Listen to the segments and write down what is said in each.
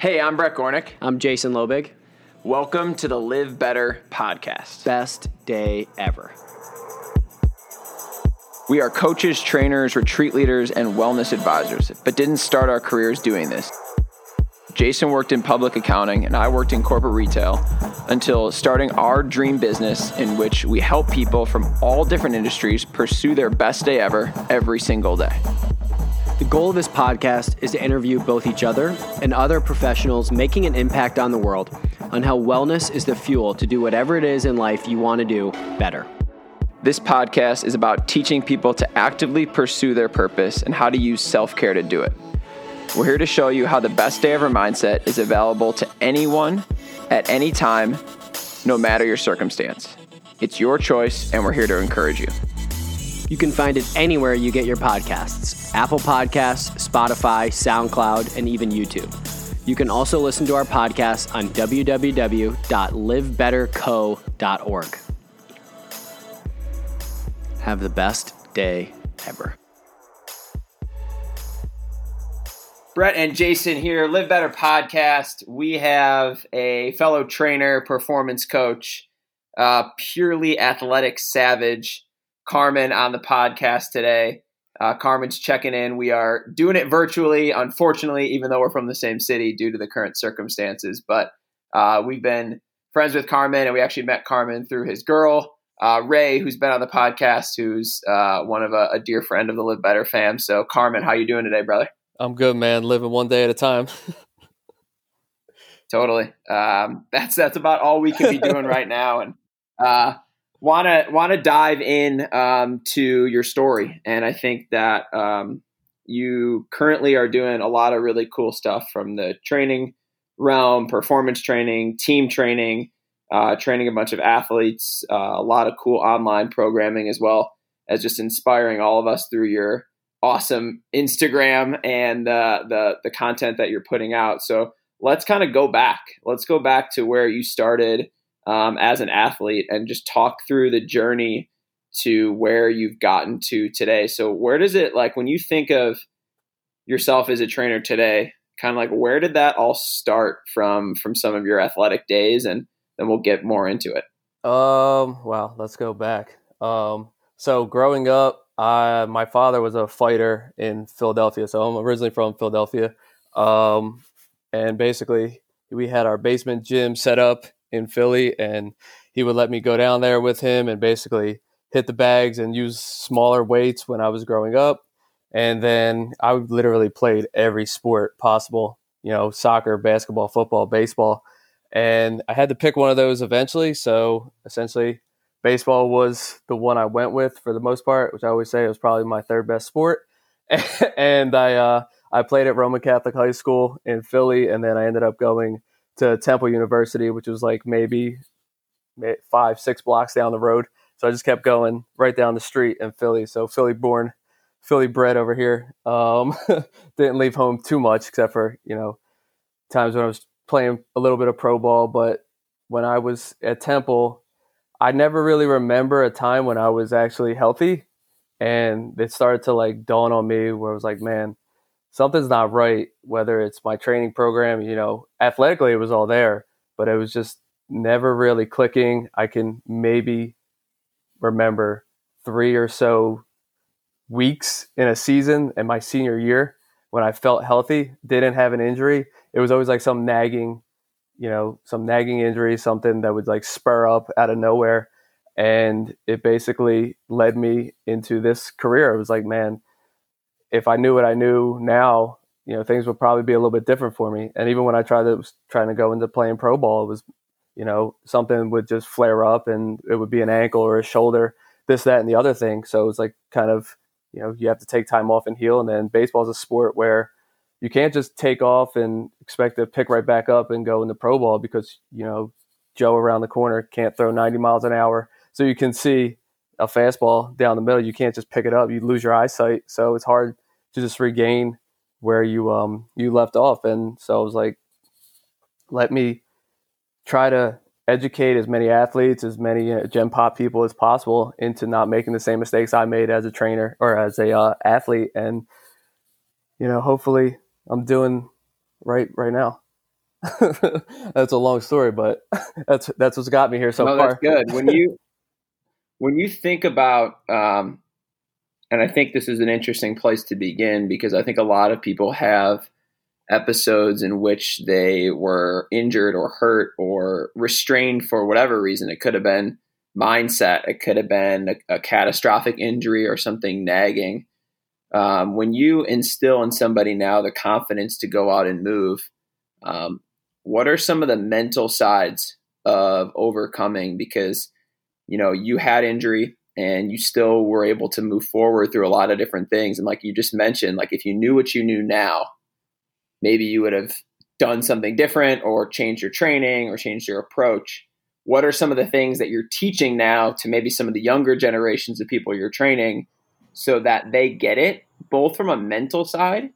Hey, I'm Brett Gornick. I'm Jason Lobig. Welcome to the Live Better podcast. Best day ever. We are coaches, trainers, retreat leaders, and wellness advisors, but didn't start our careers doing this. Jason worked in public accounting and I worked in corporate retail until starting our dream business in which we help people from all different industries pursue their best day ever every single day. The goal of this podcast is to interview both each other and other professionals making an impact on the world on how wellness is the fuel to do whatever it is in life you want to do better. This podcast is about teaching people to actively pursue their purpose and how to use self care to do it. We're here to show you how the best day ever mindset is available to anyone at any time, no matter your circumstance. It's your choice, and we're here to encourage you. You can find it anywhere you get your podcasts Apple Podcasts, Spotify, SoundCloud, and even YouTube. You can also listen to our podcast on www.livebetterco.org. Have the best day ever. Brett and Jason here, Live Better podcast. We have a fellow trainer, performance coach, uh, purely athletic savage, Carmen, on the podcast today. Uh, Carmen's checking in. We are doing it virtually, unfortunately, even though we're from the same city due to the current circumstances. But uh, we've been friends with Carmen, and we actually met Carmen through his girl, uh, Ray, who's been on the podcast, who's uh, one of a, a, dear friend of the Live Better fam. So, Carmen, how you doing today, brother? I'm good, man. Living one day at a time. totally. Um, that's that's about all we can be doing right now, and want to want to dive in um, to your story. And I think that um, you currently are doing a lot of really cool stuff from the training realm, performance training, team training, uh, training a bunch of athletes, uh, a lot of cool online programming as well as just inspiring all of us through your awesome Instagram and uh, the the content that you're putting out. So let's kind of go back. Let's go back to where you started um, as an athlete and just talk through the journey to where you've gotten to today. So where does it like when you think of yourself as a trainer today? Kind of like where did that all start from from some of your athletic days, and then we'll get more into it. Um. Wow. Let's go back. Um. So growing up, uh, my father was a fighter in Philadelphia, so I'm originally from Philadelphia. Um, and basically, we had our basement gym set up in Philly, and he would let me go down there with him and basically hit the bags and use smaller weights when I was growing up. And then I literally played every sport possible, you know, soccer, basketball, football, baseball. And I had to pick one of those eventually. So essentially, baseball was the one I went with for the most part, which I always say was probably my third best sport. and I uh, I played at Roman Catholic High School in Philly, and then I ended up going to Temple University, which was like maybe five six blocks down the road. So I just kept going right down the street in Philly. So Philly born, Philly bred over here. Um, didn't leave home too much except for you know times when I was playing a little bit of pro ball. But when I was at Temple, I never really remember a time when I was actually healthy. And it started to like dawn on me where I was like, man, something's not right, whether it's my training program, you know, athletically it was all there, but it was just never really clicking. I can maybe remember three or so weeks in a season in my senior year when I felt healthy, didn't have an injury. It was always like some nagging you know, some nagging injury, something that would like spur up out of nowhere. And it basically led me into this career. It was like, man, if I knew what I knew now, you know, things would probably be a little bit different for me. And even when I tried to trying to go into playing pro ball, it was, you know, something would just flare up and it would be an ankle or a shoulder, this, that, and the other thing. So it was like kind of, you know, you have to take time off and heal. And then baseball is a sport where you can't just take off and expect to pick right back up and go into pro ball because you know Joe around the corner can't throw 90 miles an hour. So you can see a fastball down the middle. You can't just pick it up. You lose your eyesight. So it's hard to just regain where you um you left off. And so I was like, let me try to educate as many athletes, as many uh, gen pop people as possible into not making the same mistakes I made as a trainer or as a uh, athlete. And you know, hopefully I'm doing right right now. that's a long story, but that's that's what's got me here so no, far. That's good. When you when you think about, um, and I think this is an interesting place to begin because I think a lot of people have episodes in which they were injured or hurt or restrained for whatever reason. It could have been mindset. It could have been a, a catastrophic injury or something nagging. Um, when you instill in somebody now the confidence to go out and move, um, what are some of the mental sides of overcoming? Because you know you had injury and you still were able to move forward through a lot of different things. And like you just mentioned, like if you knew what you knew now, maybe you would have done something different or changed your training or changed your approach. What are some of the things that you're teaching now to maybe some of the younger generations of people you're training so that they get it both from a mental side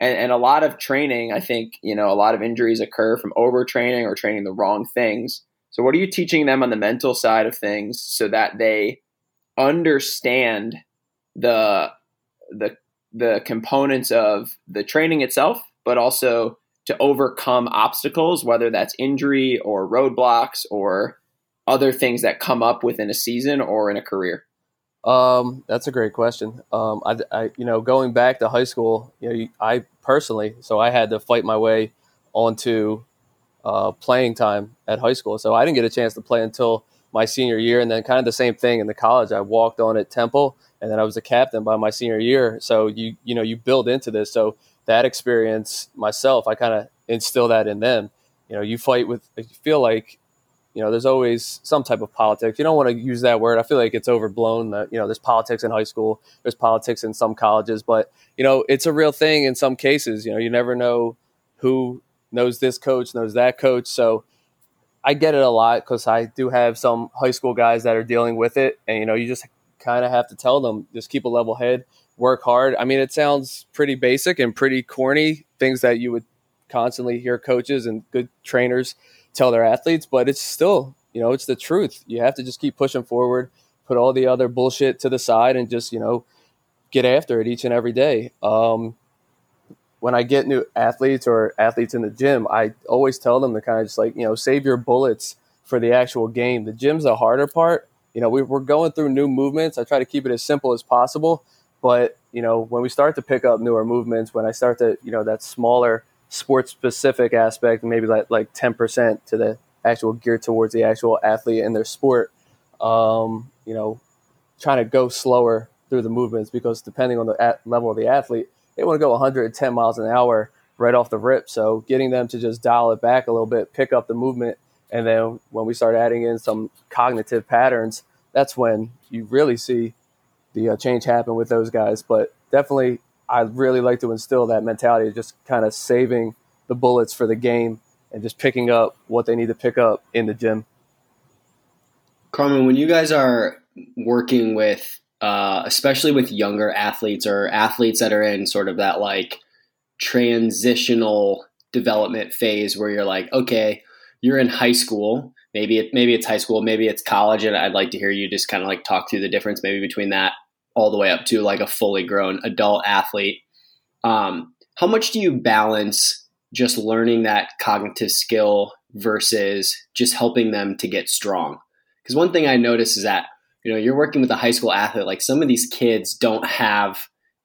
and, and, a lot of training i think you know a lot of injuries occur from overtraining or training the wrong things so what are you teaching them on the mental side of things so that they understand the the the components of the training itself but also to overcome obstacles whether that's injury or roadblocks or other things that come up within a season or in a career um, that's a great question. Um, I, I, you know, going back to high school, you know, I personally, so I had to fight my way onto uh, playing time at high school. So I didn't get a chance to play until my senior year, and then kind of the same thing in the college. I walked on at Temple, and then I was a captain by my senior year. So you, you know, you build into this. So that experience myself, I kind of instill that in them. You know, you fight with, you feel like you know, there's always some type of politics. You don't want to use that word. I feel like it's overblown. That you know, there's politics in high school. There's politics in some colleges, but you know, it's a real thing in some cases. You know, you never know who knows this coach, knows that coach. So I get it a lot because I do have some high school guys that are dealing with it, and you know, you just kind of have to tell them just keep a level head, work hard. I mean, it sounds pretty basic and pretty corny things that you would constantly hear coaches and good trainers tell their athletes, but it's still, you know, it's the truth. You have to just keep pushing forward, put all the other bullshit to the side, and just, you know, get after it each and every day. Um, when I get new athletes or athletes in the gym, I always tell them to kind of just like, you know, save your bullets for the actual game. The gym's the harder part. You know, we, we're going through new movements. I try to keep it as simple as possible. But, you know, when we start to pick up newer movements, when I start to, you know, that smaller sports specific aspect, maybe like like ten percent to the actual geared towards the actual athlete and their sport. Um, you know, trying to go slower through the movements because depending on the level of the athlete, they want to go 110 miles an hour right off the rip. So getting them to just dial it back a little bit, pick up the movement, and then when we start adding in some cognitive patterns, that's when you really see the uh, change happen with those guys. But definitely I really like to instill that mentality of just kind of saving the bullets for the game and just picking up what they need to pick up in the gym. Carmen, when you guys are working with, uh, especially with younger athletes or athletes that are in sort of that like transitional development phase where you're like, okay, you're in high school. Maybe it, maybe it's high school, maybe it's college, and I'd like to hear you just kind of like talk through the difference maybe between that all the way up to like a fully grown adult athlete. Um, how much do you balance just learning that cognitive skill versus just helping them to get strong? Because one thing I notice is that you know you're working with a high school athlete. Like some of these kids don't have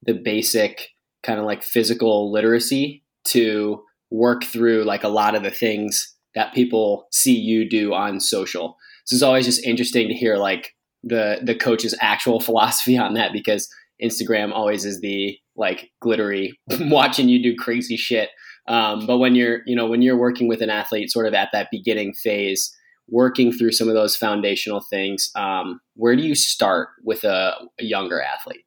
the basic kind of like physical literacy to work through like a lot of the things that people see you do on social. So it's always just interesting to hear like the the coach's actual philosophy on that because Instagram always is the like glittery watching you do crazy shit. Um, but when you're you know when you're working with an athlete sort of at that beginning phase, working through some of those foundational things, um, where do you start with a, a younger athlete?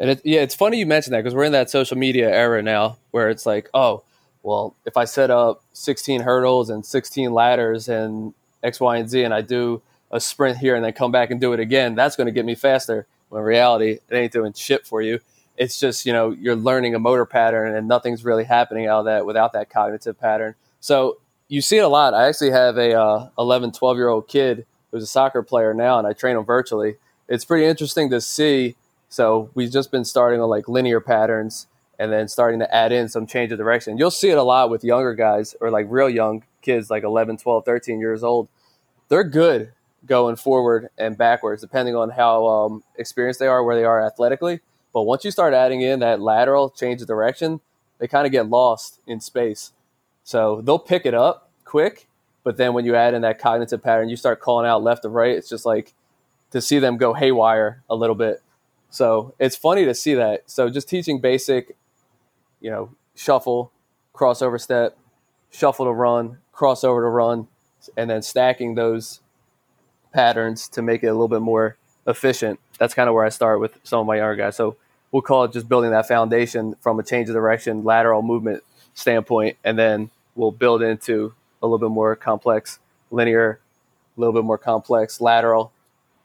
And it, yeah, it's funny you mentioned that because we're in that social media era now where it's like, oh, well, if I set up 16 hurdles and 16 ladders and X, Y, and Z, and I do a sprint here and then come back and do it again, that's going to get me faster. When in reality, it ain't doing shit for you. It's just, you know, you're learning a motor pattern and nothing's really happening out of that without that cognitive pattern. So you see it a lot. I actually have a uh, 11, 12 year old kid who's a soccer player now and I train him virtually. It's pretty interesting to see. So we've just been starting on like linear patterns and then starting to add in some change of direction. You'll see it a lot with younger guys or like real young kids, like 11, 12, 13 years old. They're good going forward and backwards, depending on how um, experienced they are, where they are athletically. But once you start adding in that lateral change of direction, they kind of get lost in space. So they'll pick it up quick, but then when you add in that cognitive pattern, you start calling out left or right. It's just like to see them go haywire a little bit. So it's funny to see that. So just teaching basic, you know, shuffle, crossover step, shuffle to run, crossover to run, and then stacking those patterns to make it a little bit more efficient. That's kind of where I start with some of my younger guys. So we'll call it just building that foundation from a change of direction, lateral movement standpoint, and then we'll build into a little bit more complex linear, a little bit more complex lateral,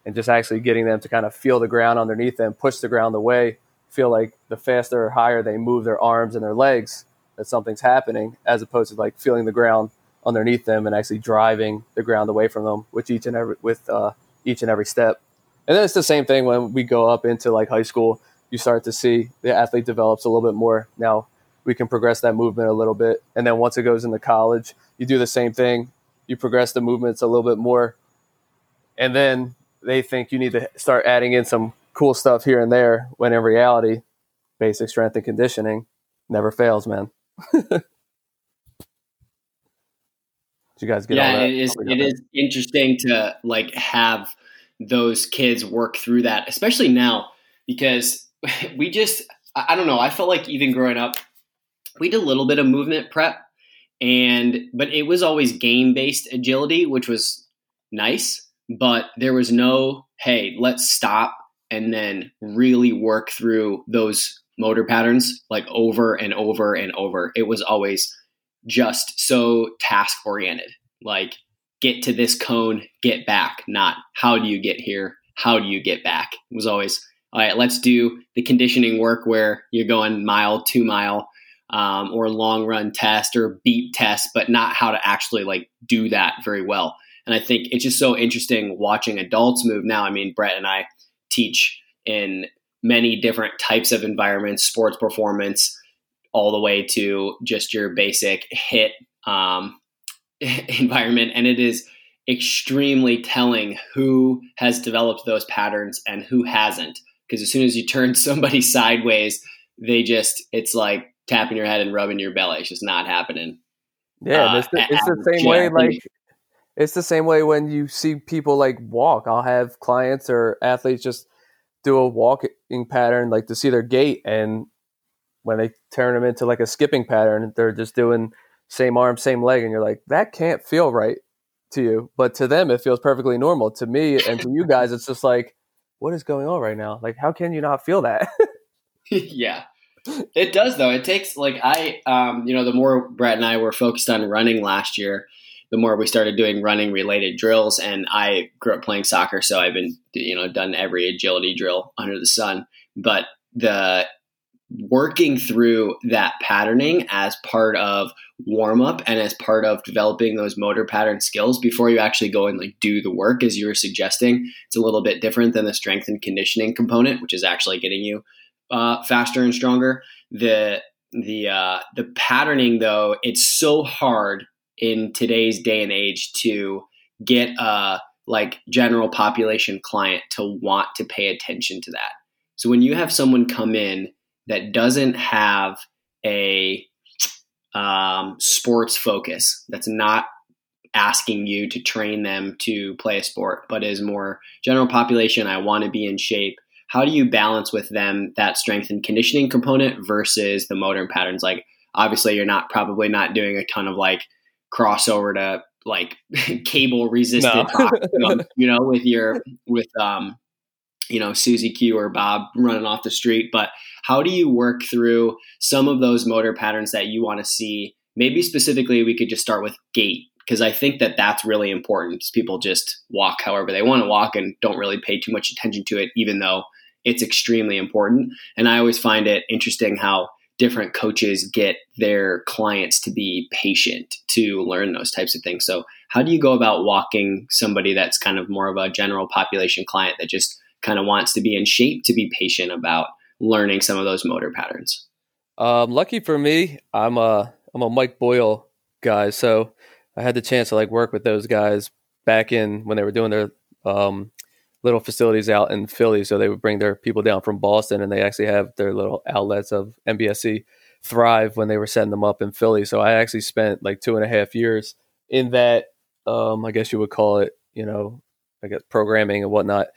and just actually getting them to kind of feel the ground underneath them, push the ground away, feel like the faster or higher they move their arms and their legs, that something's happening, as opposed to like feeling the ground underneath them and actually driving the ground away from them with each and every with uh, each and every step. And then it's the same thing when we go up into like high school. You start to see the athlete develops a little bit more. Now we can progress that movement a little bit, and then once it goes into college, you do the same thing. You progress the movements a little bit more, and then they think you need to start adding in some cool stuff here and there. When in reality, basic strength and conditioning never fails, man. Did you guys get yeah, it is. It is interesting to like have those kids work through that, especially now because we just I don't know. I felt like even growing up, we did a little bit of movement prep, and but it was always game based agility, which was nice. But there was no hey, let's stop and then really work through those motor patterns like over and over and over. It was always just so task oriented. Like, get to this cone, get back, not how do you get here? How do you get back? It was always, all right, let's do the conditioning work where you're going mile, two mile, um, or long run test or beep test, but not how to actually like do that very well. And I think it's just so interesting watching adults move now. I mean, Brett and I teach in many different types of environments, sports performance, all the way to just your basic HIIT um, environment. And it is extremely telling who has developed those patterns and who hasn't. Because as soon as you turn somebody sideways, they just, it's like tapping your head and rubbing your belly. It's just not happening. Yeah, uh, it's, the, it's the same way. Like, it's the same way when you see people like walk. I'll have clients or athletes just do a walking pattern, like to see their gait, and when they turn them into like a skipping pattern, they're just doing same arm, same leg, and you're like, that can't feel right to you, but to them it feels perfectly normal. To me and to you guys, it's just like, what is going on right now? Like, how can you not feel that? yeah, it does though. It takes like I, um, you know, the more Brett and I were focused on running last year, the more we started doing running related drills. And I grew up playing soccer, so I've been, you know, done every agility drill under the sun. But the working through that patterning as part of warm up and as part of developing those motor pattern skills before you actually go and like do the work as you were suggesting it's a little bit different than the strength and conditioning component which is actually getting you uh, faster and stronger the the uh, the patterning though it's so hard in today's day and age to get a like general population client to want to pay attention to that so when you have someone come in that doesn't have a um, sports focus, that's not asking you to train them to play a sport, but is more general population, I want to be in shape. How do you balance with them that strength and conditioning component versus the motor patterns? Like, obviously, you're not probably not doing a ton of like crossover to like cable resistant, no. you know, with your with um you know Susie Q or Bob running off the street, but how do you work through some of those motor patterns that you want to see? Maybe specifically, we could just start with gait because I think that that's really important. People just walk however they want to walk and don't really pay too much attention to it, even though it's extremely important. And I always find it interesting how different coaches get their clients to be patient to learn those types of things. So, how do you go about walking somebody that's kind of more of a general population client that just kind of wants to be in shape to be patient about learning some of those motor patterns? Um, lucky for me, I'm a I'm a Mike Boyle guy, so I had the chance to like work with those guys back in when they were doing their um, little facilities out in Philly. So they would bring their people down from Boston, and they actually have their little outlets of MBSC Thrive when they were setting them up in Philly. So I actually spent like two and a half years in that. Um, I guess you would call it, you know, I guess programming and whatnot.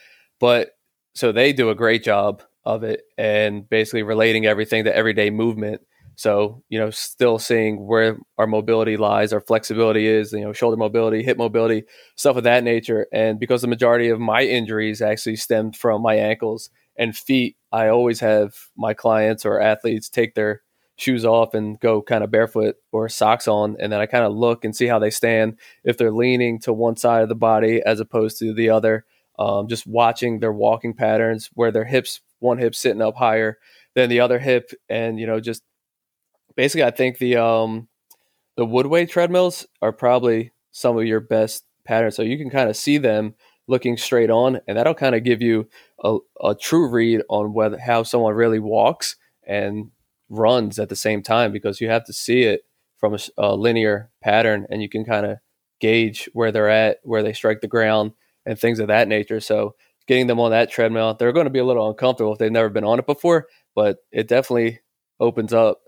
But so they do a great job of it and basically relating everything to everyday movement. So, you know, still seeing where our mobility lies, our flexibility is, you know, shoulder mobility, hip mobility, stuff of that nature. And because the majority of my injuries actually stemmed from my ankles and feet, I always have my clients or athletes take their shoes off and go kind of barefoot or socks on. And then I kind of look and see how they stand, if they're leaning to one side of the body as opposed to the other. Um, just watching their walking patterns where their hips, one hip sitting up higher than the other hip, and you know, just basically, I think the um, the Woodway treadmills are probably some of your best patterns. So you can kind of see them looking straight on, and that'll kind of give you a, a true read on whether how someone really walks and runs at the same time because you have to see it from a, a linear pattern, and you can kind of gauge where they're at, where they strike the ground, and things of that nature. So getting them on that treadmill, they're going to be a little uncomfortable if they've never been on it before, but it definitely opens up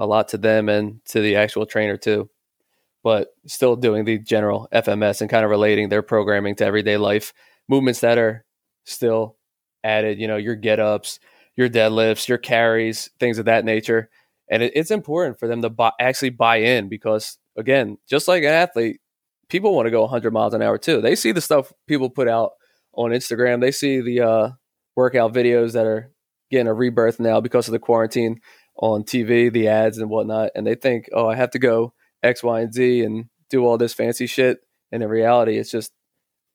a lot to them and to the actual trainer too. But still doing the general FMS and kind of relating their programming to everyday life movements that are still added, you know, your get ups, your deadlifts, your carries, things of that nature. And it, it's important for them to buy, actually buy in because, again, just like an athlete, people want to go 100 miles an hour too. They see the stuff people put out on Instagram. They see the uh, workout videos that are getting a rebirth now because of the quarantine on TV, the ads and whatnot, and they think, oh, I have to go X, Y, and Z and do all this fancy shit. And in reality, it's just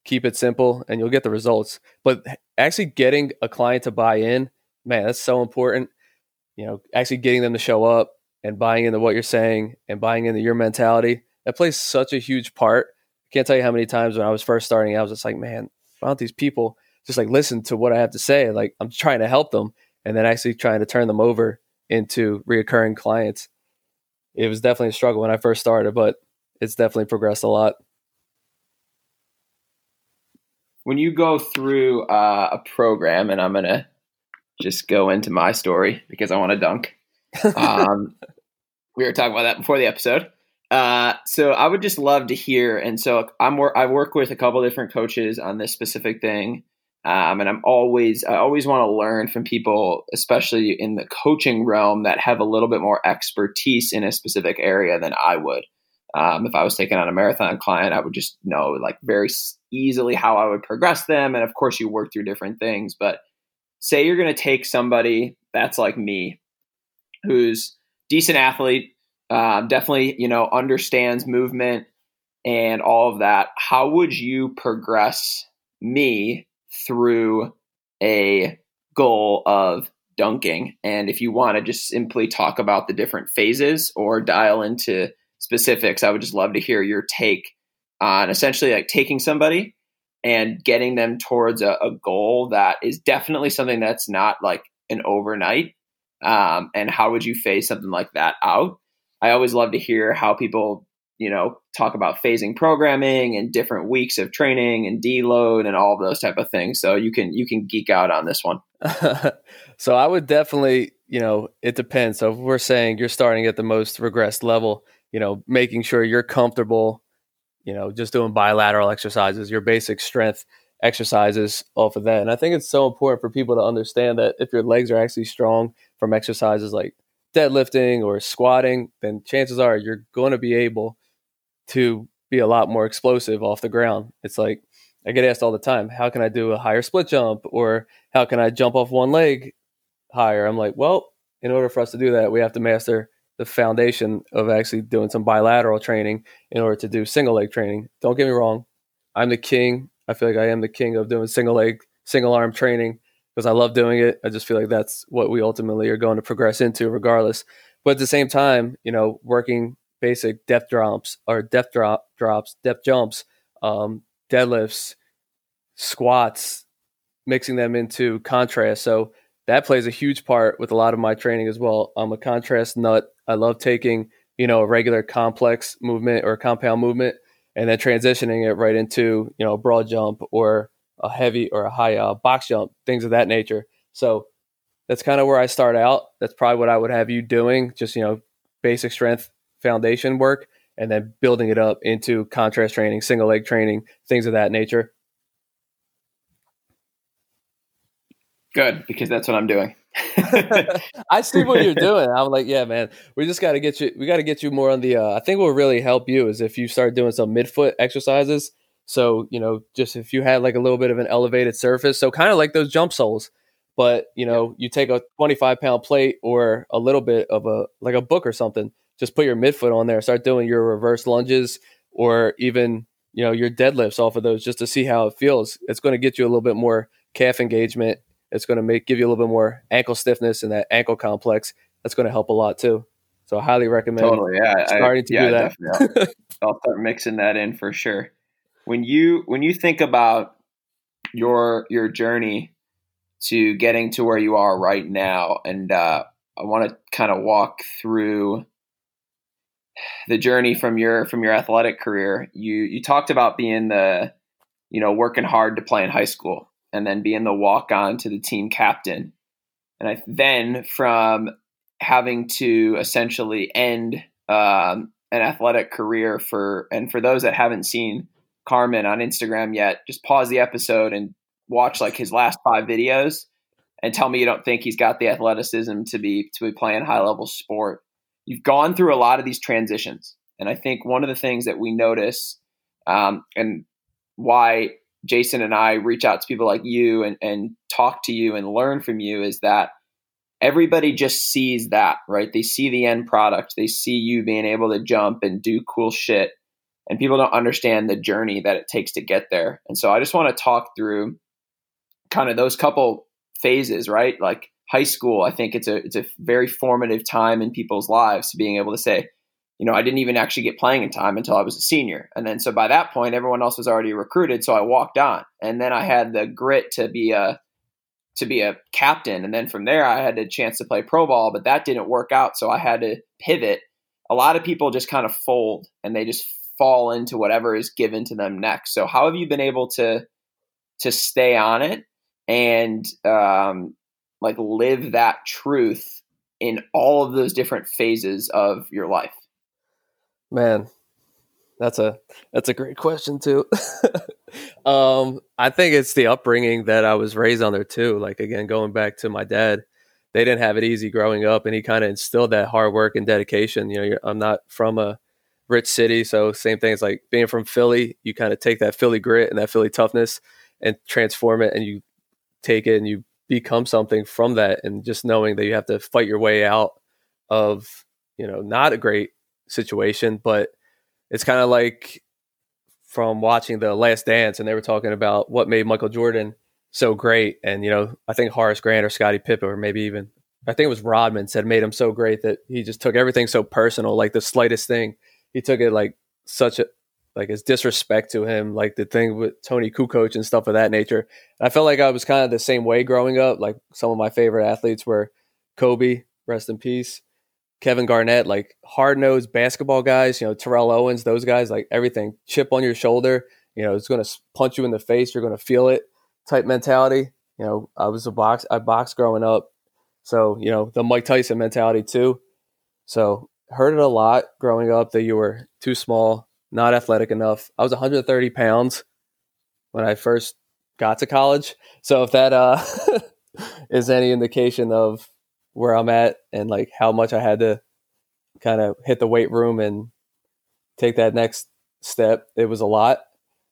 keep it simple and you'll get the results. But actually getting a client to buy in, man, that's so important. You know, actually getting them to show up and buying into what you're saying and buying into your mentality, that plays such a huge part. I can't tell you how many times when I was first starting, I was just like, man, why don't these people just like listen to what I have to say? Like I'm trying to help them and then actually trying to turn them over into reoccurring clients. It was definitely a struggle when I first started, but it's definitely progressed a lot. When you go through uh, a program, and I'm going to just go into my story because I want to dunk. Um, we were talking about that before the episode. Uh, so I would just love to hear. And so I'm I work with a couple different coaches on this specific thing. Um, and I'm always I always want to learn from people, especially in the coaching realm, that have a little bit more expertise in a specific area than I would. Um, if I was taking on a marathon client, I would just know like very easily how I would progress them, and of course, you work through different things. But say you're going to take somebody that's like me, who's decent athlete, uh, definitely you know understands movement and all of that. How would you progress me through a goal of dunking. And if you want to just simply talk about the different phases or dial into specifics, I would just love to hear your take on essentially like taking somebody and getting them towards a, a goal that is definitely something that's not like an overnight. Um, and how would you phase something like that out? I always love to hear how people you know talk about phasing programming and different weeks of training and deload and all of those type of things. So you can you can geek out on this one. So i would definitely you know it depends. So if we're saying you're starting at the most regressed level you know making sure you're comfortable you know just doing bilateral exercises your basic strength exercises off of that. And i think it's so important for people to understand that if your legs are actually strong from exercises like deadlifting or squatting then chances are you're going to be able to be a lot more explosive off the ground. It's like I get asked all the time, how can I do a higher split jump or how can I jump off one leg higher? I'm like, well, in order for us to do that, we have to master the foundation of actually doing some bilateral training in order to do single leg training. Don't get me wrong, I'm the king. I feel like I am the king of doing single leg, single arm training because I love doing it. I just feel like that's what we ultimately are going to progress into regardless. But at the same time, you know, working basic depth drops or depth drop drops, depth jumps, um, deadlifts, squats, mixing them into contrast. So that plays a huge part with a lot of my training as well. I'm a contrast nut. I love taking, you know, a regular complex movement or compound movement and then transitioning it right into, you know, a broad jump or a heavy or a high uh, box jump, things of that nature. So that's kind of where I start out. That's probably what I would have you doing, just, you know, basic strength foundation work and then building it up into contrast training, single leg training, things of that nature. Good, because that's what I'm doing. I see what you're doing. I'm like, yeah, man, we just got to get you. We got to get you more on the. Uh, I think what will really help you is if you start doing some midfoot exercises. So you know, just if you had like a little bit of an elevated surface, so kind of like those jump soles, but you know, you take a 25 pound plate or a little bit of a like a book or something. Just put your midfoot on there. Start doing your reverse lunges or even you know your deadlifts off of those just to see how it feels. It's going to get you a little bit more calf engagement it's going to make give you a little bit more ankle stiffness and that ankle complex. That's going to help a lot too. So I highly recommend totally, yeah, starting I, to yeah, do that. I'll, I'll start mixing that in for sure. When you when you think about your your journey to getting to where you are right now, and uh, I want to kind of walk through the journey from your from your athletic career. You you talked about being the you know working hard to play in high school and then being the walk on to the team captain. And I, then from having to essentially end um, an athletic career for, and for those that haven't seen Carmen on Instagram yet, just pause the episode and watch like his last five videos and tell me you don't think he's got the athleticism to be to be playing high level sport. You've gone through a lot of these transitions, and I think one of the things that we notice, um, and why Jason and I reach out to people like you and, and talk to you and learn from you is that everybody just sees that, right? They see the end product. They see you being able to jump and do cool shit. And people don't understand the journey that it takes to get there. And so I just want to talk through kind of those couple phases, right? Like high school, I think it's a it's a very formative time in people's lives to being able to say, you know, I didn't even actually get playing in time until I was a senior. And then so by that point, everyone else was already recruited. So I walked on. And then I had the grit to be a to be a captain. And then from there I had a chance to play pro ball, but that didn't work out. So I had to pivot. A lot of people just kind of fold and they just fall into whatever is given to them next. So how have you been able to to stay on it and um like live that truth in all of those different phases of your life? Man, that's a that's a great question too. um, I think it's the upbringing that I was raised under too. Like again, going back to my dad, they didn't have it easy growing up, and he kind of instilled that hard work and dedication. You know, I'm not from a rich city, so same things like being from Philly. You kind of take that Philly grit and that Philly toughness and transform it, and you take it and you become something from that. And just knowing that you have to fight your way out of you know not a great situation, but it's kind of like from watching the Last Dance, and they were talking about what made Michael Jordan so great. And you know, I think Horace Grant or Scottie Pippen, or maybe even I think it was Rodman said made him so great that he just took everything so personal, like the slightest thing, he took it like such a like his disrespect to him, like the thing with Toni Kukoc and stuff of that nature. And I felt like I was kind of the same way growing up. Like some of my favorite athletes were Kobe, rest in peace, Kevin Garnett, like hard nosed basketball guys, you know, Terrell Owens, those guys, like everything, chip on your shoulder, you know, it's going to punch you in the face. You're going to feel it type mentality. You know, I was a box, I boxed growing up. So, you know, the Mike Tyson mentality too. So, heard it a lot growing up that you were too small, not athletic enough. I was 130 pounds when I first got to college. So, if that uh, is any indication of where I'm at and like how much I had to kind of hit the weight room and take that next step. It was a lot.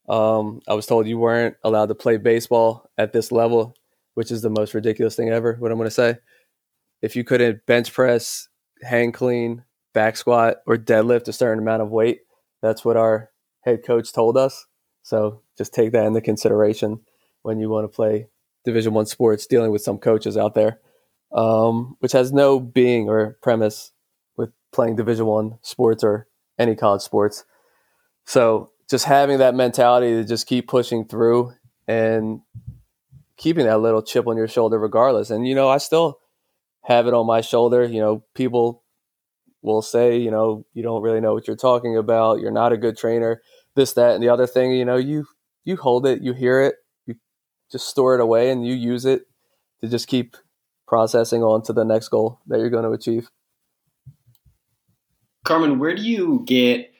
Um, I was told you weren't allowed to play baseball at this level, which is the most ridiculous thing ever. What I'm going to say, if you couldn't bench press, hang clean, back squat, or deadlift a certain amount of weight, that's what our head coach told us. So just take that into consideration when you want to play Division One sports, dealing with some coaches out there um, which has no being or premise with playing Division One sports or any college sports. So just having that mentality to just keep pushing through and keeping that little chip on your shoulder regardless. And you know, I still have it on my shoulder. You know, people will say, you know, you don't really know what you're talking about. You're not a good trainer. This, that, and the other thing. You know, you you hold it, you hear it, you just store it away, and you use it to just keep processing on to the next goal that you're going to achieve. Carmen, where do you get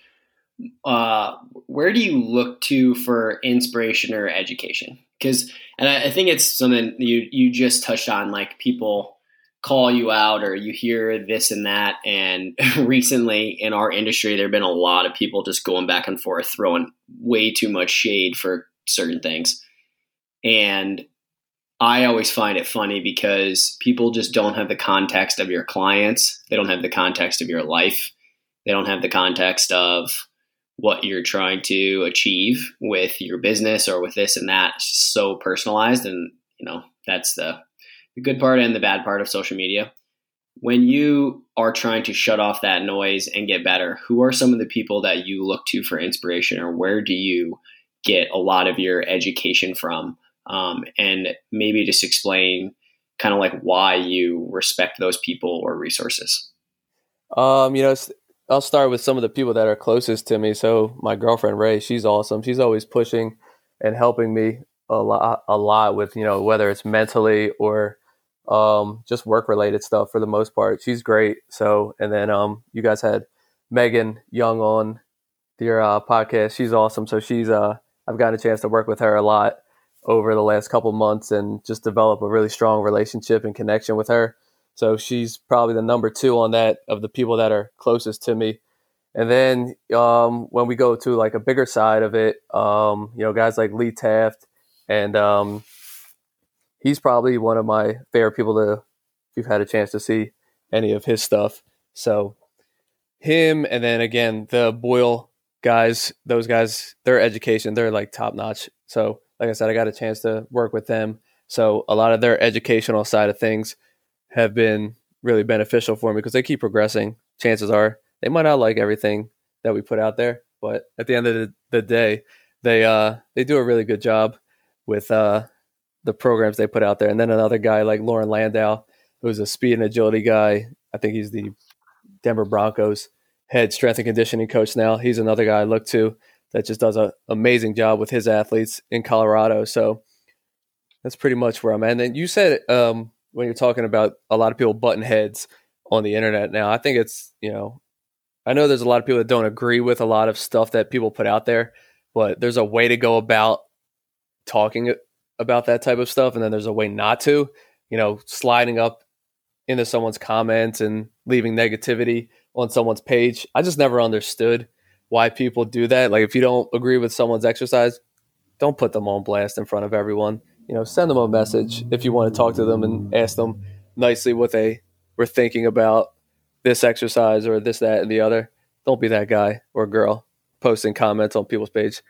uh, where do you look to for inspiration or education? Because, and I, I, think it's something you you just touched on, like people call you out or you hear this and that. And recently in our industry, there have been a lot of people just going back and forth, throwing way too much shade for certain things. And I always find it funny because people just don't have the context of your clients. They don't have the context of your life. They don't have the context of what you're trying to achieve with your business or with this and that. It's just so personalized. And, you know, that's the, the good part and the bad part of social media. When you are trying to shut off that noise and get better, who are some of the people that you look to for inspiration or where do you get a lot of your education from? Um, and maybe just explain kind of like why you respect those people or resources. Um, you know, I'll start with some of the people that are closest to me. So my girlfriend Ray, she's awesome. She's always pushing and helping me a lot, a lot with you know whether it's mentally or um, just work related stuff for the most part. She's great. So and then um, you guys had Megan Young on your uh, podcast. She's awesome. So she's uh, I've gotten a chance to work with her a lot over the last couple months and just develop a really strong relationship and connection with her. So she's probably the number two on that of the people that are closest to me. And then um, when we go to like a bigger side of it, um, you know, guys like Lee Taft, and um, he's probably one of my favorite people to, if you've had a chance to see any of his stuff. So him, and then again, the Boyle guys, those guys, their education, they're like top notch. So, like I said, I got a chance to work with them. So a lot of their educational side of things have been really beneficial for me because they keep progressing. Chances are they might not like everything that we put out there, but at the end of the, the day, they uh, they do a really good job with uh, the programs they put out there. And then another guy like Loren Landow, who's a speed and agility guy. I think he's the Denver Broncos head strength and conditioning coach now. He's another guy I look to that just does an amazing job with his athletes in Colorado. So that's pretty much where I'm at. And then you said um, when you're talking about a lot of people button heads on the internet now. I think it's, you know, I know there's a lot of people that don't agree with a lot of stuff that people put out there, but there's a way to go about talking about that type of stuff. And then there's a way not to, you know, sliding up into someone's comments and leaving negativity on someone's page. I just never understood why people do that. Like, if you don't agree with someone's exercise, don't put them on blast in front of everyone you know, send them a message if you want to talk to them and ask them nicely what they were thinking about this exercise or this, that, and the other. Don't be that guy or girl posting comments on people's page.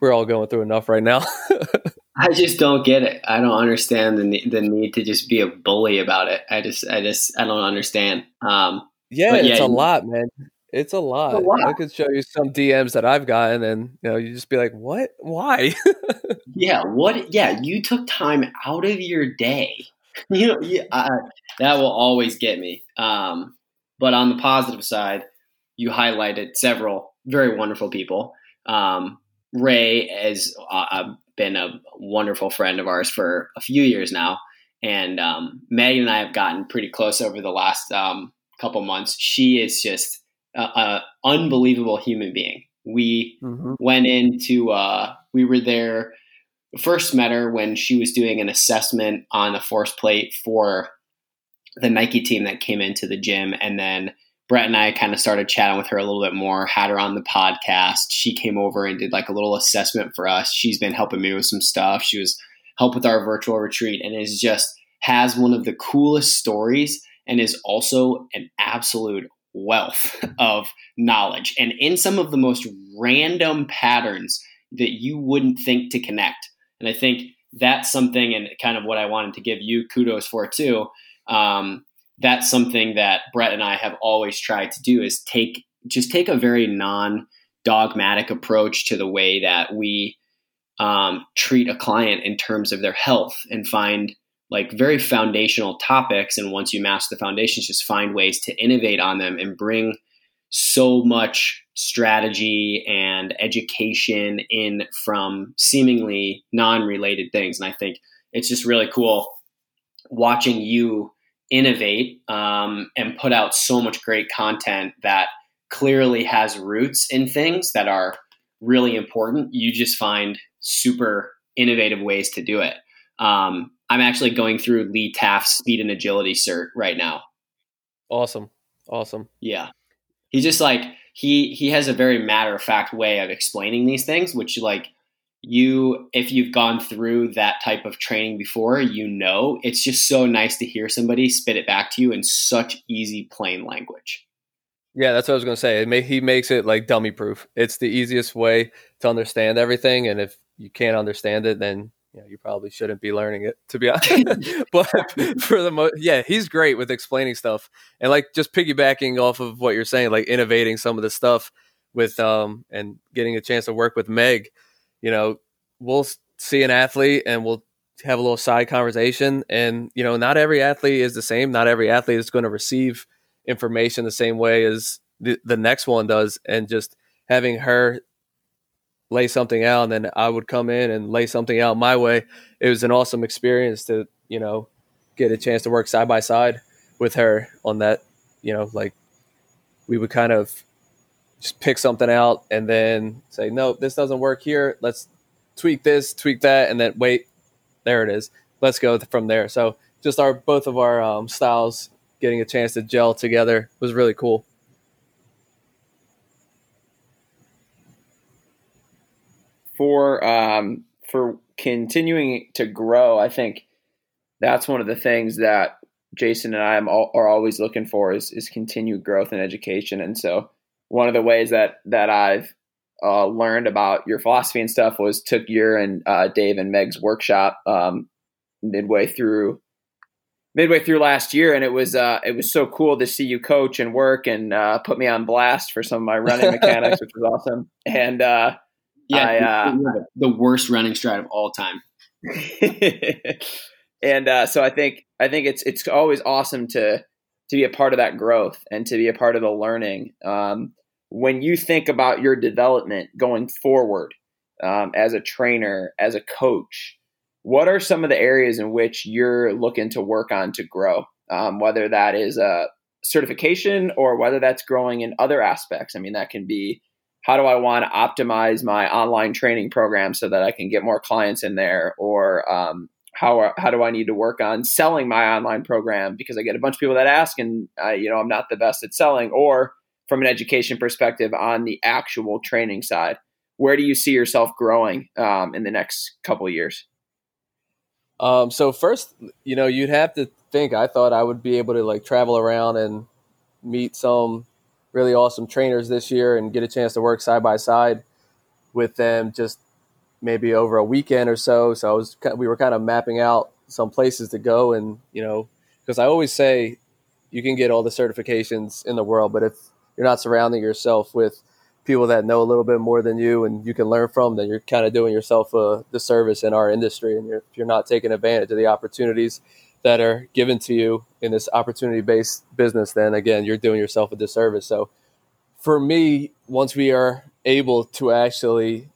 We're all going through enough right now. I just don't get it. I don't understand the the need to just be a bully about it. I just, I just, I don't understand. Um, yeah, it's a lot, man. It's a lot. It's a lot. I could show you some DMs that I've gotten, and you know, you just be like, "What? Why?" yeah, what? Yeah, you took time out of your day. You know, yeah, I, that will always get me. Um, but on the positive side, you highlighted several very wonderful people. Um, Ray has uh, been a wonderful friend of ours for a few years now, and um, Megan and I have gotten pretty close over the last um, couple months. She is just an unbelievable human being. We mm-hmm. went into, uh, we were there, first met her when she was doing an assessment on a force plate for the Nike team that came into the gym. And then Brett and I kind of started chatting with her a little bit more, had her on the podcast. She came over and did like a little assessment for us. She's been helping me with some stuff. She was help with our virtual retreat and is just has one of the coolest stories and is also an absolute wealth of knowledge and in some of the most random patterns that you wouldn't think to connect. And I think that's something, and kind of what I wanted to give you kudos for too. Um, that's something that Brett and I have always tried to do is take just take a very non dogmatic approach to the way that we um, treat a client in terms of their health and find like very foundational topics. And once you master the foundations, just find ways to innovate on them and bring so much strategy and education in from seemingly non-related things. And I think it's just really cool watching you innovate um, and put out so much great content that clearly has roots in things that are really important. You just find super innovative ways to do it. Um, I'm actually going through Lee Taft's speed and agility cert right now. Awesome. Awesome. Yeah. He's just like he he has a very matter of fact way of explaining these things, which like you if you've gone through that type of training before, you know it's just so nice to hear somebody spit it back to you in such easy plain language. Yeah, that's what I was going to say. May, he makes it like dummy proof. It's the easiest way to understand everything, and if you can't understand it, then you know you probably shouldn't be learning it. To be honest, but for the most, yeah, he's great with explaining stuff and like just piggybacking off of what you're saying, like innovating some of the stuff with um and getting a chance to work with Meg. You know, we'll see an athlete and we'll have a little side conversation, and you know, not every athlete is the same. Not every athlete is going to receive information the same way as the, the next one does and just having her lay something out and then I would come in and lay something out my way. It was an awesome experience to, you know, get a chance to work side by side with her on that, you know, like we would kind of just pick something out and then say, no, this doesn't work here. Let's tweak this, tweak that, and then wait, there it is. Let's go from there. So just our both of our um, styles getting a chance to gel together was really cool. For um, for continuing to grow, I think that's one of the things that Jason and I am all, are always looking for is is continued growth in education. And so one of the ways that that I've uh, learned about your philosophy and stuff was took your and uh, Dave and Meg's workshop um, midway through midway through last year, and it was uh, it was so cool to see you coach and work and uh, put me on blast for some of my running mechanics, which was awesome. And uh, yeah, I, uh, the worst running stride of all time. and uh, so I think I think it's it's always awesome to to be a part of that growth and to be a part of the learning. Um, when you think about your development going forward um, as a trainer, as a coach, what are some of the areas in which you're looking to work on to grow? Um, whether that is a certification or whether that's growing in other aspects. I mean, that can be how do I want to optimize my online training program so that I can get more clients in there, or um, how how do I need to work on selling my online program because I get a bunch of people that ask, and uh, you know I'm not the best at selling, or from an education perspective on the actual training side. Where do you see yourself growing um, in the next couple years? Um, so first, you know, you'd have to think. I thought I would be able to like travel around and meet some really awesome trainers this year and get a chance to work side by side with them, just maybe over a weekend or so. So I was we were kind of mapping out some places to go, and you know, because I always say you can get all the certifications in the world, but if you're not surrounding yourself with people that know a little bit more than you and you can learn from, then you're kind of doing yourself a disservice in our industry. And you're, if you're not taking advantage of the opportunities that are given to you in this opportunity based business, then again, you're doing yourself a disservice. So for me, once we are able to actually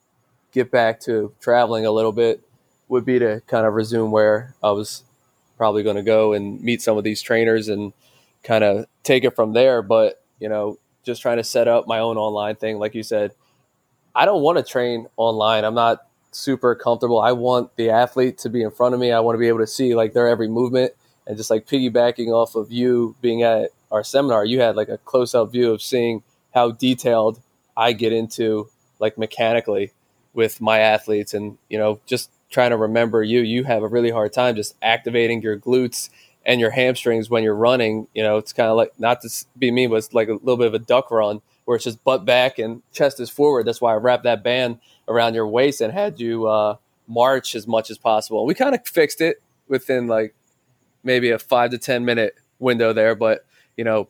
get back to traveling a little bit, would be to kind of resume where I was probably going to go and meet some of these trainers and kind of take it from there. But, you know, just trying to set up my own online thing. Like you said, I don't want to train online. I'm not super comfortable. I want the athlete to be in front of me. I want to be able to see like their every movement and just like piggybacking off of you being at our seminar, you had like a close up view of seeing how detailed I get into like mechanically with my athletes and you know just trying to remember you you have a really hard time just activating your glutes and your hamstrings when you're running, you know, it's kind of like not to be mean, but it's like a little bit of a duck run where it's just butt back and chest is forward. That's why I wrapped that band around your waist and had you uh, march as much as possible. We kind of fixed it within like maybe a five to 10 minute window there. But, you know,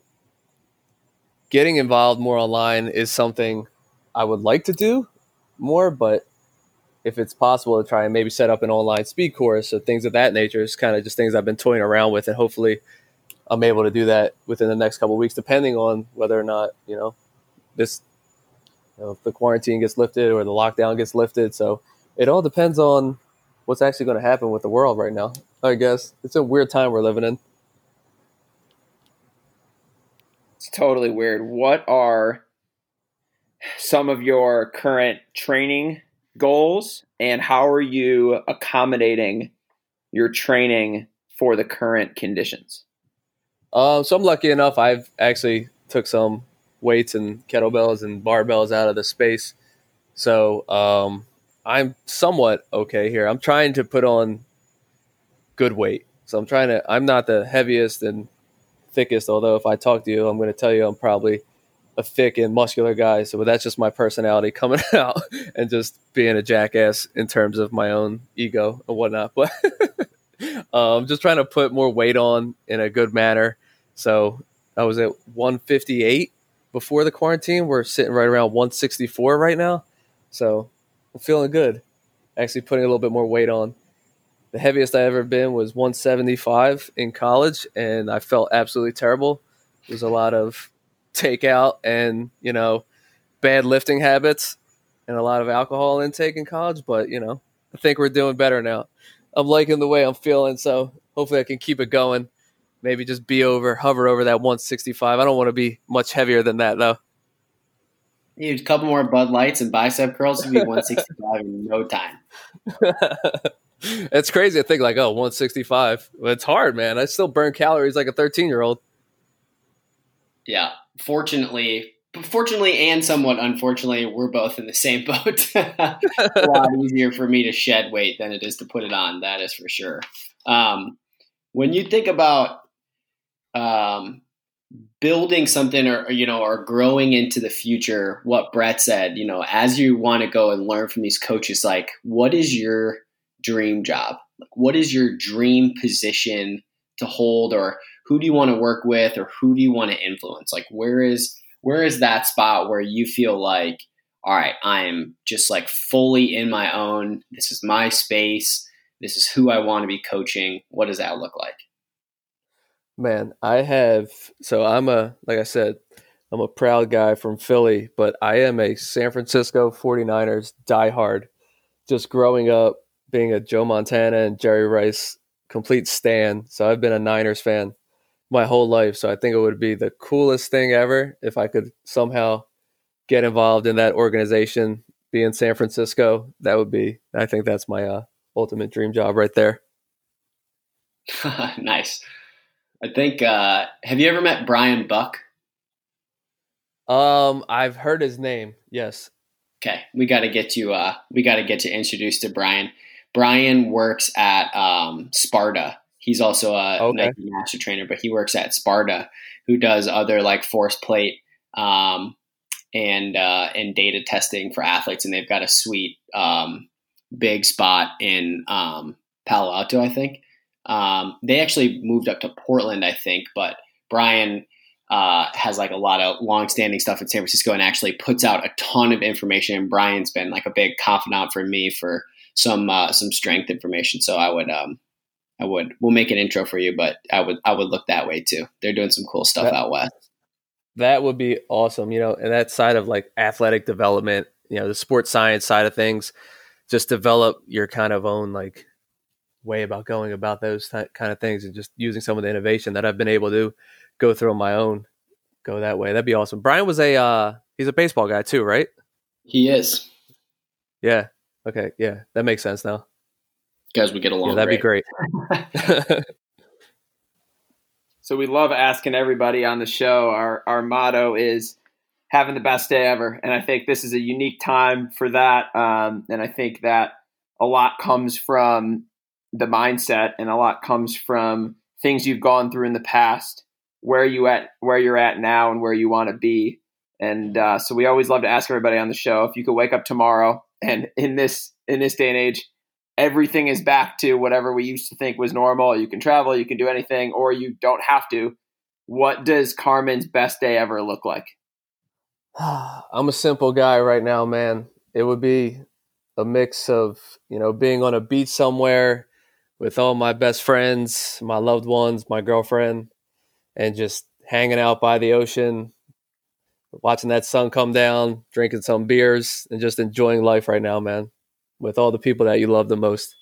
getting involved more online is something I would like to do more, but if it's possible to try and maybe set up an online speed course or things of that nature. It's kind of just things I've been toying around with, and hopefully, I'm able to do that within the next couple weeks, depending on whether or not you know this, you know, if the quarantine gets lifted or the lockdown gets lifted. So it all depends on what's actually going to happen with the world right now. I guess it's a weird time we're living in. It's totally weird. What are some of your current training goals and how are you accommodating your training for the current conditions? Um, so I'm lucky enough. I've actually took some weights and kettlebells and barbells out of the space. So um, I'm somewhat okay here. I'm trying to put on good weight. So I'm trying to. I'm not the heaviest and thickest. Although if I talk to you, I'm going to tell you I'm probably a thick and muscular guy. So that's just my personality coming out and just being a jackass in terms of my own ego and whatnot. But um, just trying to put more weight on in a good manner. So I was at 158 before the quarantine. We're sitting right around 164 right now. So I'm feeling good. Actually, putting a little bit more weight on. The heaviest I ever been was 175 in college, and I felt absolutely terrible. It was a lot of takeout and you know bad lifting habits and a lot of alcohol intake in college. But you know, I think we're doing better now. I'm liking the way I'm feeling, so hopefully I can keep it going. Maybe just be over, hover over that 165. I don't want to be much heavier than that though. a couple more Bud Lights and bicep curls to be 165 in no time. it's crazy to think like, oh, 165. It's hard, man. I still burn calories like a 13 year old. Yeah, fortunately, fortunately and somewhat unfortunately, we're both in the same boat. a lot easier for me to shed weight than it is to put it on. That is for sure. Um, when you think about um, building something or, you know or growing into the future what brett said you know as you want to go and learn from these coaches like what is your dream job like what is your dream position to hold or who do you want to work with or who do you want to influence? Like where is where is that spot where you feel like all right i am just like fully in my own this is my space this is who i want to be coaching what does that look like? Man i have so i'm a like i said i'm a proud guy from philly but i am a san francisco 49ers diehard. Just growing up being a joe montana and jerry rice complete stan so i've been a niners fan my whole life. So I think it would be the coolest thing ever if I could somehow get involved in that organization, be in San Francisco. That would be, I think that's my uh, ultimate dream job right there. nice. I think, uh, have you ever met Brian Buck? Um, I've heard his name. Yes. Okay. We got to get you, uh, we got to get you introduced to Brian. Brian works at, um, Sparta He's also a okay. Nike master trainer, but he works at Sparta, who does other like force plate um, and uh, and data testing for athletes, and they've got a sweet um, big spot in um, Palo Alto, I think. Um, they actually moved up to Portland, I think, but Brian uh, has like a lot of long-standing stuff in San Francisco and actually puts out a ton of information. And Brian's been like a big confidant for me for some uh, some strength information. So I would um, I would. We'll make an intro for you, but I would I would look that way too. They're doing some cool stuff that, out west. That would be awesome. You know, and that side of like athletic development, you know, the sports science side of things, just develop your kind of own like way about going about those th- kind of things and just using some of the innovation that I've been able to go through on my own. Go that way. That'd be awesome. Brian was a uh he's a baseball guy too, right? He is. Yeah. Okay. Yeah, that makes sense now guys would get along. Yeah, that'd great. be great. so we love asking everybody on the show. Our our motto is having the best day ever, and I think this is a unique time for that. Um, and I think that a lot comes from the mindset, and a lot comes from things you've gone through in the past, where you at, where you're at now, and where you want to be. And uh, so we always love to ask everybody on the show if you could wake up tomorrow and in this in this day and age everything is back to whatever we used to think was normal. You can travel, you can do anything, or you don't have to. What does Carmen's best day ever look like? I'm a simple guy right now, man. It would be a mix of you know being on a beach somewhere with all my best friends, my loved ones, my girlfriend, and just hanging out by the ocean, watching that sun come down, drinking some beers, and just enjoying life right now, man, with all the people that you love the most.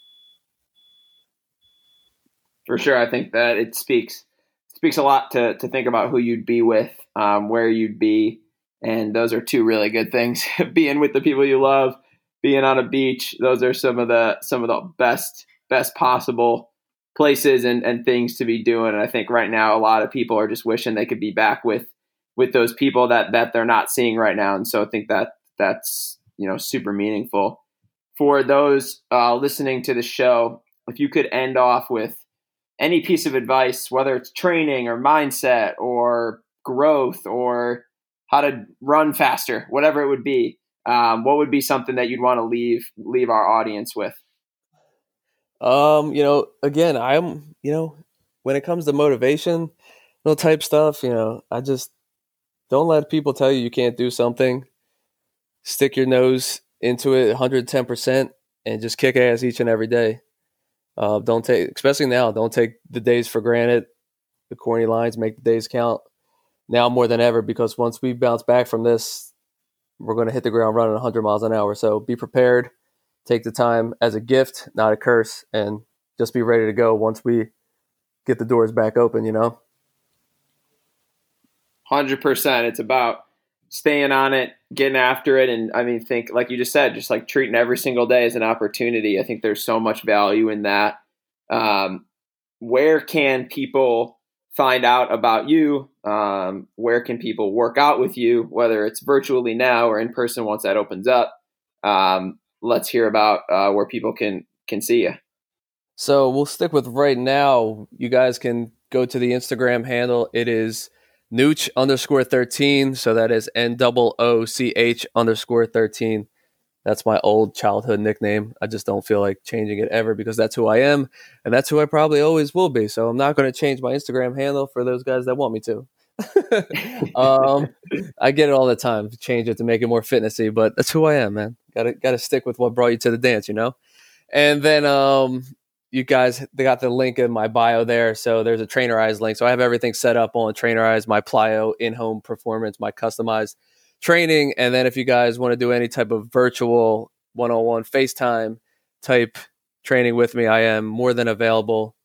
For sure, I think that it speaks speaks a lot to to think about who you'd be with, um, where you'd be, and those are two really good things. being with the people you love, being on a beach, those are some of the some of the best best possible places and, and things to be doing. And I think right now a lot of people are just wishing they could be back with with those people that that they're not seeing right now. And so I think that that's you know super meaningful for those uh, listening to the show. If you could end off with any piece of advice, whether it's training or mindset or growth or how to run faster, whatever it would be, um, what would be something that you'd want to leave leave our audience with? Um, you know, again, I'm, you know, when it comes to motivation, know, type stuff, you know, I just don't let people tell you you can't do something. Stick your nose into it 110% and just kick ass each and every day. Uh, don't take, especially now, don't take the days for granted. The corny lines make the days count now more than ever because once we bounce back from this, we're going to hit the ground running 100 miles an hour. So be prepared. Take the time as a gift, not a curse, and just be ready to go once we get the doors back open, you know? 100%. It's about staying on it, getting after it. And I mean, think, like you just said, just like treating every single day as an opportunity. I think there's so much value in that. Um, where can people find out about you? Um, where can people work out with you, whether it's virtually now or in person once that opens up? Um, let's hear about uh, where people can can see you. So we'll stick with right now. You guys can go to the Instagram handle. It is Nooch underscore 13. So that is N double O C H underscore 13. That's my old childhood nickname. I just don't feel like changing it ever because that's who I am and that's who I probably always will be. So I'm not going to change my Instagram handle for those guys that want me to. um, I get it all the time. Change it to make it more fitnessy, but that's who I am, man. Got to got to stick with what brought you to the dance, you know. And then um, you guys they got the link in my bio there. So there's a Trainerize link. So I have everything set up on Trainerize, my Plyo in-home performance, my customized training. And then if you guys want to do any type of virtual one-on-one FaceTime type training with me, I am more than available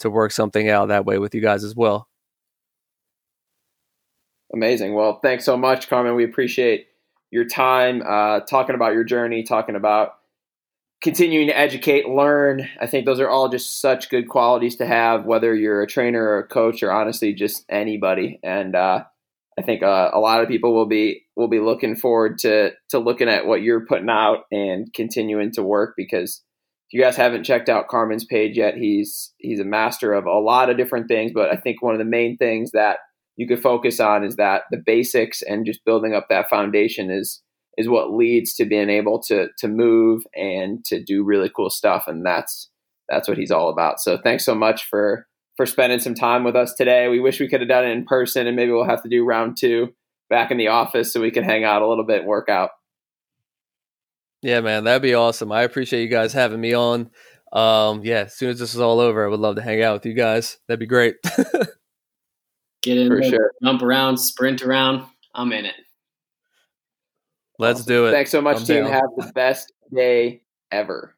to work something out that way with you guys as well. Amazing. Well, thanks so much, Carmen. We appreciate your time uh, talking about your journey, talking about continuing to educate, learn. I think those are all just such good qualities to have, whether you're a trainer or a coach or honestly just anybody. And uh, I think uh, a lot of people will be will be looking forward to to looking at what you're putting out and continuing to work because if you guys haven't checked out Carmen's page yet, he's he's a master of a lot of different things. But I think one of the main things that you could focus on is that the basics and just building up that foundation is is what leads to being able to to move and to do really cool stuff and that's that's what he's all about. So thanks so much for for spending some time with us today. We wish we could have done it in person and maybe we'll have to do round two back in the office so we can hang out a little bit and work out. Yeah man that'd be awesome. I appreciate you guys having me on. Um yeah as soon as this is all over i would love to hang out with you guys. That'd be great. Get in for there, sure. jump around sprint around. I'm in it Let's awesome. do it. Thanks so much, I'm team. Down. Have the best day ever.